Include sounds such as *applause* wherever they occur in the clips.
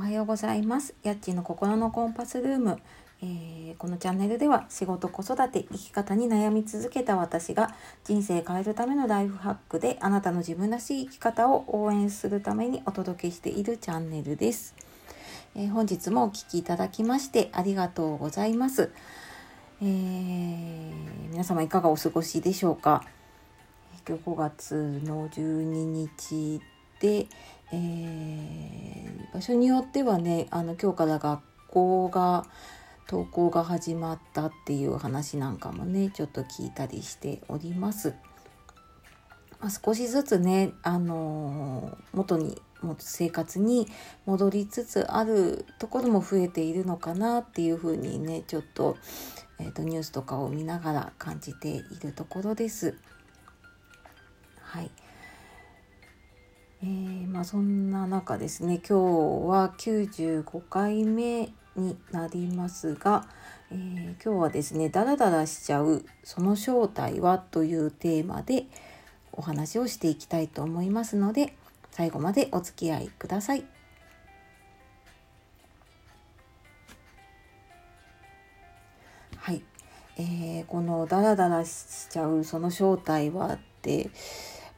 おはようございます。やっちの心のコンパスルーム。えー、このチャンネルでは仕事子育て生き方に悩み続けた私が人生変えるためのライフハックであなたの自分らしい生き方を応援するためにお届けしているチャンネルです。えー、本日もお聴きいただきましてありがとうございます。えー、皆様いかがお過ごしでしょうか？今日5月の12日で、えー、場所によってはねあの今日から学校が登校が始まったっていう話なんかもねちょっと聞いたりしております。まあ、少しずつね、あのー、元に生活に戻りつつあるところも増えているのかなっていうふうにねちょっと,、えーとニュースとかを見ながら感じているところです。はい、えー、まあ、そんな中ですね今日は95回目になりますが、えー、今日はですねダラダラしちゃうその正体はというテーマでお話をしていきたいと思いますので最後までお付き合いください。はい、えー、このダラダラしちゃうその正体はって、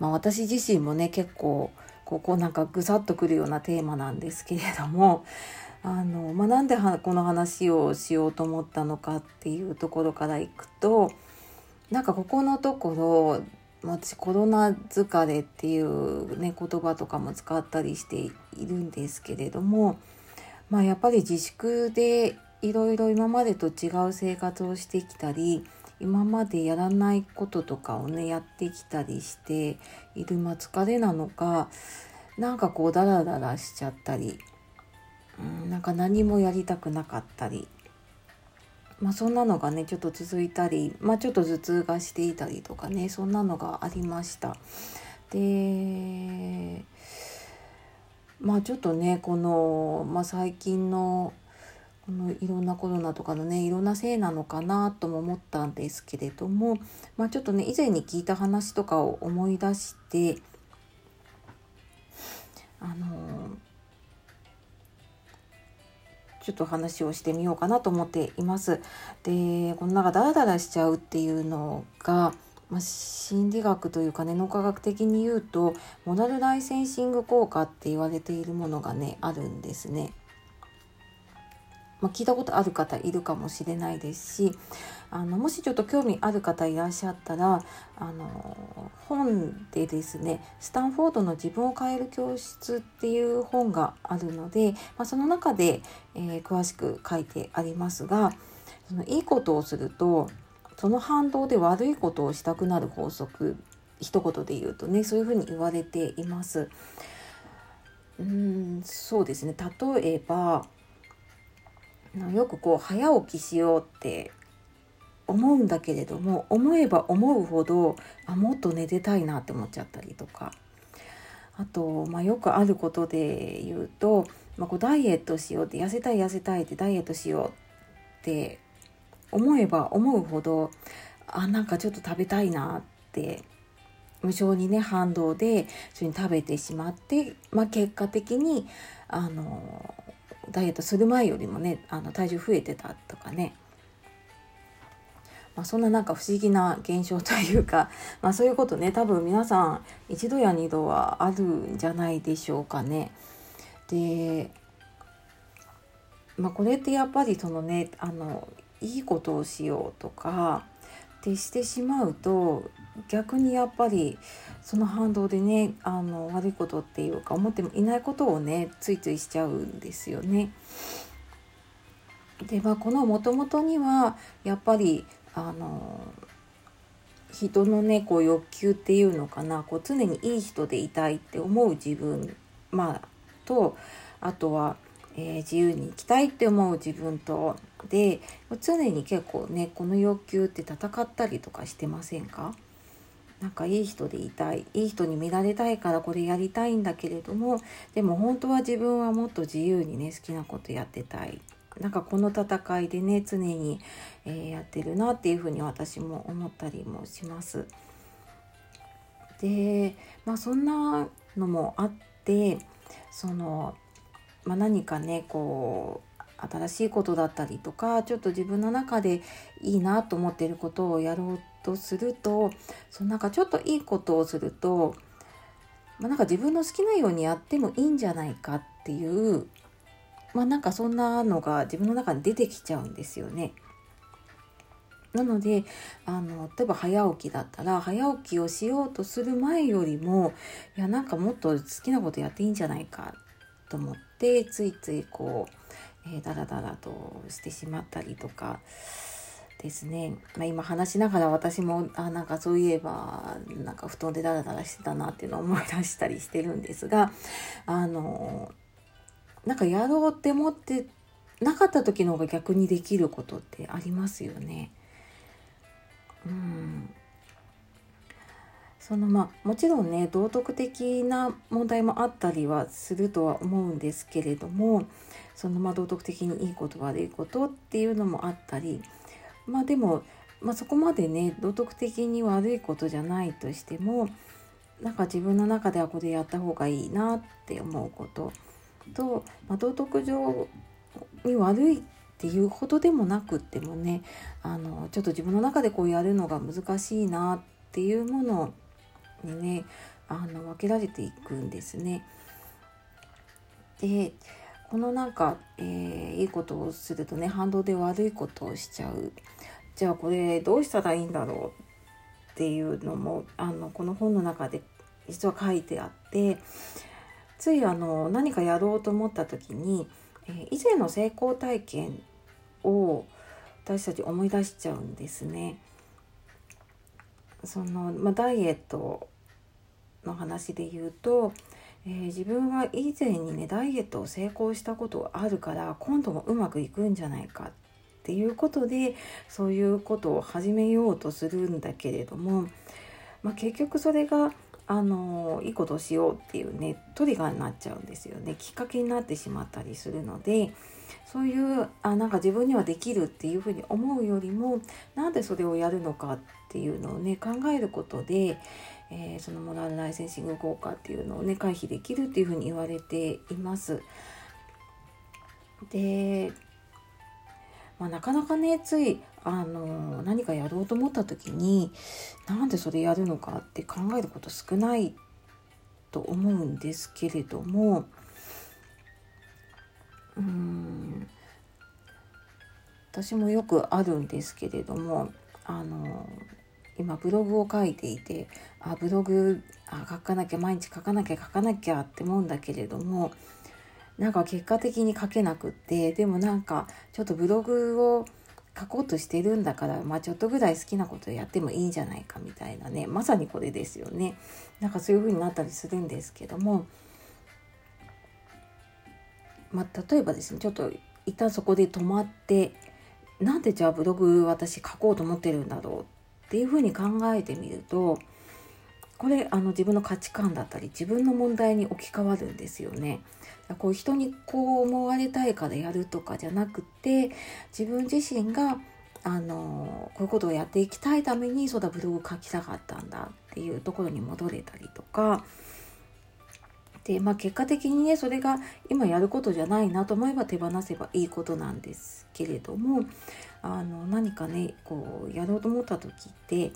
まあ、私自身もね結構ここなんかぐさっとくるようなテーマなんですけれども *laughs* あの、まあ、なんでこの話をしようと思ったのかっていうところからいくとなんかここのところ私コロナ疲れっていうね言葉とかも使ったりしているんですけれどもまあやっぱり自粛でいろいろ今までと違う生活をしてきたり今までやらないこととかをねやってきたりしている、ま、疲れなのかなんかこうダラダラしちゃったり、うん、なんか何もやりたくなかったり、まあ、そんなのがねちょっと続いたり、まあ、ちょっと頭痛がしていたりとかねそんなのがありました。でまあちょっとねこの、まあ、最近のこのいろんなコロナとかのねいろんなせいなのかなとも思ったんですけれども、まあ、ちょっとね以前に聞いた話とかを思い出してあのちょっと話をしてみようかなと思っています。でこのなんかダラダラしちゃうっていうのが、まあ、心理学というかね脳科学的に言うとモダルライセンシング効果って言われているものがねあるんですね。まあ、聞いたことある方いるかもしれないですしあのもしちょっと興味ある方いらっしゃったらあの本でですねスタンフォードの自分を変える教室っていう本があるので、まあ、その中で、えー、詳しく書いてありますがそのいいことをするとその反動で悪いことをしたくなる法則一言で言うとねそういうふうに言われています。うんそうですね例えばよくこう早起きしようって思うんだけれども思えば思うほどあもっと寝てたいなって思っちゃったりとか。あと、まあ、よくあることで言うと、まあ、こうダイエットしようって痩せたい痩せたいってダイエットしようって思えば思うほどあなんかちょっと食べたいなって無性にね反動でそれに食べてしまって、まあ、結果的にあのダイエットする前よりもねあの体重増えてたとかねまあ、そんななんか不思議な現象というか、*laughs* まあ、そういうことね多分皆さん一度や二度はあるんじゃないでしょうかね。で、まあ、これってやっぱりそのねあのいいことをしようとかってしてしまうと逆にやっぱりその反動でねあの悪いことっていうか思ってもいないことをねついついしちゃうんですよね。でまあこのもともとにはやっぱりあの人のねこう欲求っていうのかなこう常にいい人でいたいって思う自分まあとあとは、えー、自由に生きたいって思う自分とで常に結構ねこの欲求って戦ったりとかしてませんか？なんかいい人でいたいいい人に見られたいからこれやりたいんだけれどもでも本当は自分はもっと自由にね好きなことやってたいなんかこの戦いでね常に、えー、やってるなっていうふうに私も思ったりもします。でまあそんなのもあってそのまあ、何かねこう新しいことだったりとかちょっと自分の中でいいなと思ってることをやろうとするとそのなんかちょっといいことをすると、まあ、なんか自分の好きなようにやってもいいんじゃないかっていうまあなんかそんなのが自分の中に出てきちゃうんですよね。なのであの例えば早起きだったら早起きをしようとする前よりもいやなんかもっと好きなことやっていいんじゃないかと思ってついついこう、えー、ダラダラとしてしまったりとかですね、まあ、今話しながら私もあなんかそういえばなんか布団でダラダラしてたなっていうのを思い出したりしてるんですがあのなんかやろうって思ってなかった時の方が逆にできることってありますよね。うんそのまあもちろんね道徳的な問題もあったりはするとは思うんですけれどもそのまあ道徳的にいいこと悪いことっていうのもあったりまあでも、まあ、そこまでね道徳的に悪いことじゃないとしてもなんか自分の中ではこれやった方がいいなって思うことと、まあ、道徳上に悪いっていうほどでもなくってもねあのちょっと自分の中でこうやるのが難しいなっていうものにねあの分けられていくんですね。でこのなんか、えー、いいことをするとね反動で悪いことをしちゃうじゃあこれどうしたらいいんだろうっていうのもあのこの本の中で実は書いてあってついあの何かやろうと思った時に、え、以前の成功体験を私たち思い出しちゃうんですね。そのまあ、ダイエットの話で言うと、えー、自分は以前にねダイエットを成功したことがあるから今度もうまくいくんじゃないかっていうことでそういうことを始めようとするんだけれども、まあ、結局それがあのいいことをしようっていうねトリガーになっちゃうんですよね。きっかけになってしまったりするのでそういうあなんか自分にはできるっていうふうに思うよりもなんでそれをやるのかっていうのをね考えることで、えー、そのモラルライセンシング効果っていうのをね回避できるっていうふうに言われています。で、まあ、なかなかねついあの何かやろうと思った時になんでそれやるのかって考えること少ないと思うんですけれどもうん私もよくあるんですけれどもあの今ブログを書いていてあブログあ書かなきゃ毎日書かなきゃ書かなきゃって思うんだけれどもなんか結果的に書けなくってでもなんかちょっとブログを書こうとしてるんだから、まあ、ちょっとぐらい好きなことやってもいいんじゃないかみたいなねまさにこれですよね。なんかそういう風になったりするんですけども、まあ、例えばですねちょっと一旦そこで止まってなんでじゃあブログ私書こうと思ってるんだろうっていう風に考えてみるとこれあの自分の価値観だったり自分の問題に置き換わるんですよね。こう人にこう思われたいからやるとかじゃなくて自分自身があのこういうことをやっていきたいためにそうだブログ書きたかったんだっていうところに戻れたりとかで、まあ、結果的にねそれが今やることじゃないなと思えば手放せばいいことなんですけれどもあの何かねこうやろうと思った時って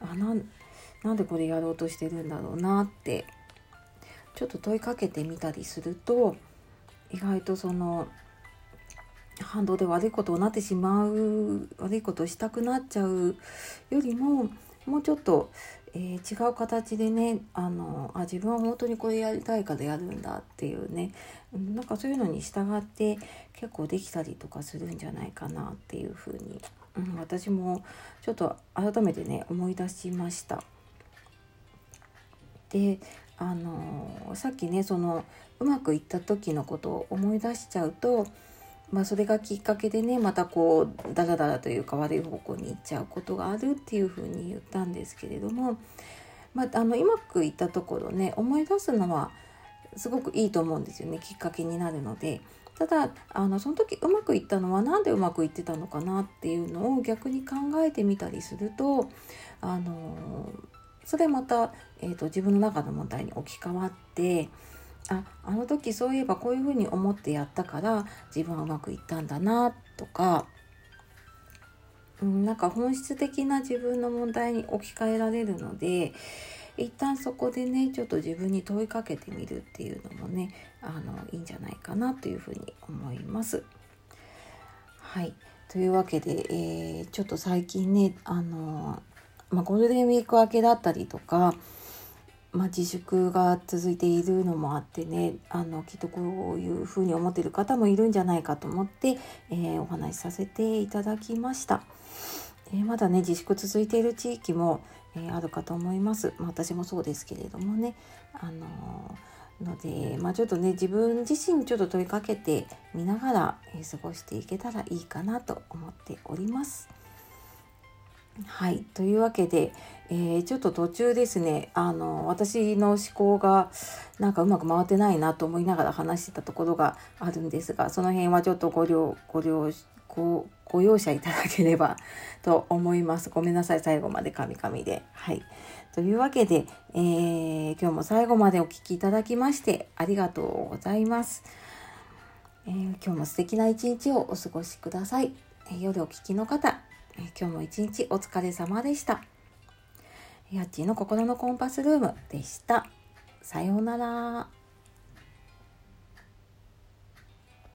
あななんでこれやろうとしてるんだろうなってちょっと問いかけてみたりすると意外とその反動で悪いことになってしまう悪いことをしたくなっちゃうよりももうちょっと、えー、違う形でねあのあ自分は本当にこれやりたいからやるんだっていうねなんかそういうのに従って結構できたりとかするんじゃないかなっていうふうに、うん、私もちょっと改めてね思い出しました。であのさっきねそのうまくいった時のことを思い出しちゃうと、まあ、それがきっかけでねまたこうダラダラというか悪い方向に行っちゃうことがあるっていうふうに言ったんですけれども、まあ、あのうまくいったところね思い出すのはすごくいいと思うんですよねきっかけになるので。ただあのその時うまくいったのは何でうまくいってたのかなっていうのを逆に考えてみたりするとあのそれまた、えーと、自分の中の問題に置き換わってああの時そういえばこういうふうに思ってやったから自分はうまくいったんだなとか、うん、なんか本質的な自分の問題に置き換えられるので一旦そこでねちょっと自分に問いかけてみるっていうのもねあのいいんじゃないかなというふうに思います。はいというわけで、えー、ちょっと最近ねあの、まあ、ゴールデンウィーク明けだったりとかまあ、自粛が続いているのもあってねあのきっとこういうふうに思ってる方もいるんじゃないかと思って、えー、お話しさせていただきました。えー、まだね自粛続いている地域も、えー、あるかと思います、まあ、私もそうですけれどもね。あのので、まあ、ちょっとね自分自身ちょっと問いかけてみながら、え過ごしていけたらいいかなと思っております。はい。というわけで、えー、ちょっと途中ですね、あの、私の思考がなんかうまく回ってないなと思いながら話してたところがあるんですが、その辺はちょっとご了、ご了、ご、ご容赦いただければ *laughs* と思います。ごめんなさい。最後までカミカミで。はい。というわけで、えー、今日も最後までお聴きいただきましてありがとうございます。えー、今日も素敵な一日をお過ごしください。え、夜お聴きの方、今日も一日お疲れ様でした。やっちーの心のコンパスルームでした。さようなら。